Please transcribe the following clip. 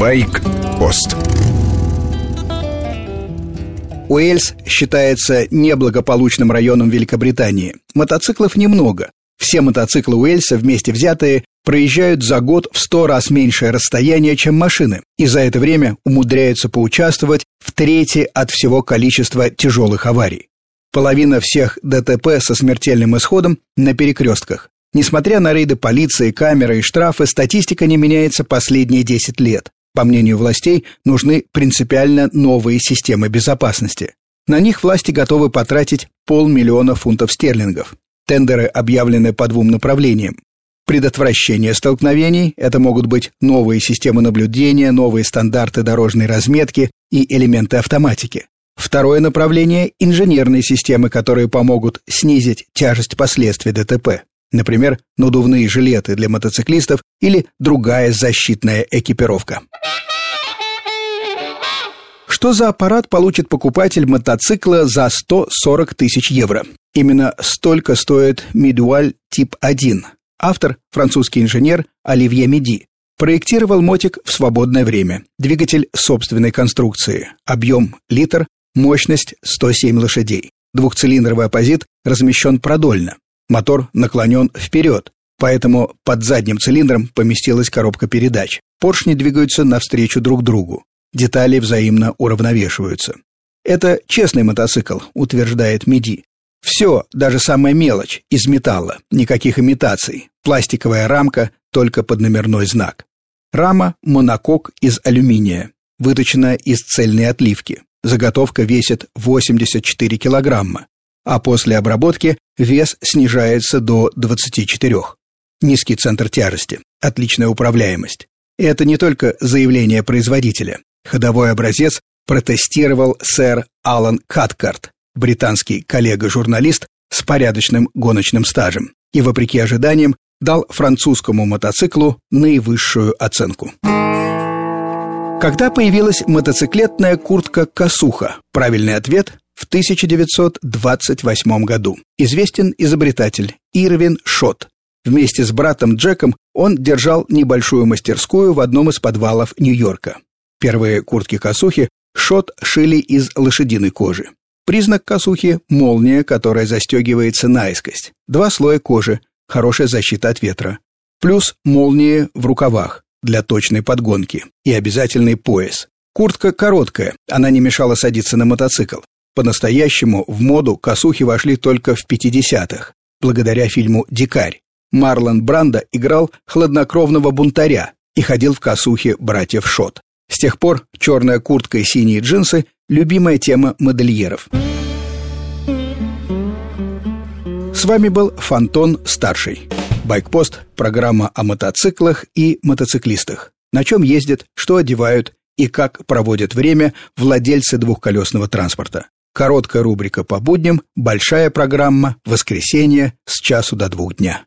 Байк-пост Уэльс считается неблагополучным районом Великобритании. Мотоциклов немного. Все мотоциклы Уэльса вместе взятые проезжают за год в сто раз меньшее расстояние, чем машины, и за это время умудряются поучаствовать в трети от всего количества тяжелых аварий. Половина всех ДТП со смертельным исходом на перекрестках. Несмотря на рейды полиции, камеры и штрафы, статистика не меняется последние 10 лет. По мнению властей, нужны принципиально новые системы безопасности. На них власти готовы потратить полмиллиона фунтов стерлингов. Тендеры объявлены по двум направлениям. Предотвращение столкновений – это могут быть новые системы наблюдения, новые стандарты дорожной разметки и элементы автоматики. Второе направление – инженерные системы, которые помогут снизить тяжесть последствий ДТП. Например, надувные жилеты для мотоциклистов или другая защитная экипировка. Что за аппарат получит покупатель мотоцикла за 140 тысяч евро? Именно столько стоит Midwall Тип 1. Автор – французский инженер Оливье Меди. Проектировал мотик в свободное время. Двигатель собственной конструкции. Объем – литр, мощность – 107 лошадей. Двухцилиндровый оппозит размещен продольно. Мотор наклонен вперед, поэтому под задним цилиндром поместилась коробка передач. Поршни двигаются навстречу друг другу. Детали взаимно уравновешиваются. Это честный мотоцикл, утверждает Меди. Все, даже самая мелочь, из металла, никаких имитаций. Пластиковая рамка, только под номерной знак. Рама – монокок из алюминия, выточена из цельной отливки. Заготовка весит 84 килограмма а после обработки вес снижается до 24. Низкий центр тяжести, отличная управляемость. И это не только заявление производителя. Ходовой образец протестировал сэр Алан Каткарт, британский коллега-журналист с порядочным гоночным стажем, и, вопреки ожиданиям, дал французскому мотоциклу наивысшую оценку. Когда появилась мотоциклетная куртка «Косуха», правильный ответ в 1928 году. Известен изобретатель Ирвин Шот. Вместе с братом Джеком он держал небольшую мастерскую в одном из подвалов Нью-Йорка. Первые куртки-косухи Шот шили из лошадиной кожи. Признак косухи – молния, которая застегивается наискось. Два слоя кожи, хорошая защита от ветра. Плюс молнии в рукавах для точной подгонки и обязательный пояс. Куртка короткая, она не мешала садиться на мотоцикл. По-настоящему в моду косухи вошли только в 50-х, благодаря фильму «Дикарь». Марлон Брандо играл хладнокровного бунтаря и ходил в косухе братьев Шот. С тех пор черная куртка и синие джинсы – любимая тема модельеров. С вами был Фантон Старший. Байкпост – программа о мотоциклах и мотоциклистах. На чем ездят, что одевают и как проводят время владельцы двухколесного транспорта. Короткая рубрика по будням, большая программа «Воскресенье» с часу до двух дня.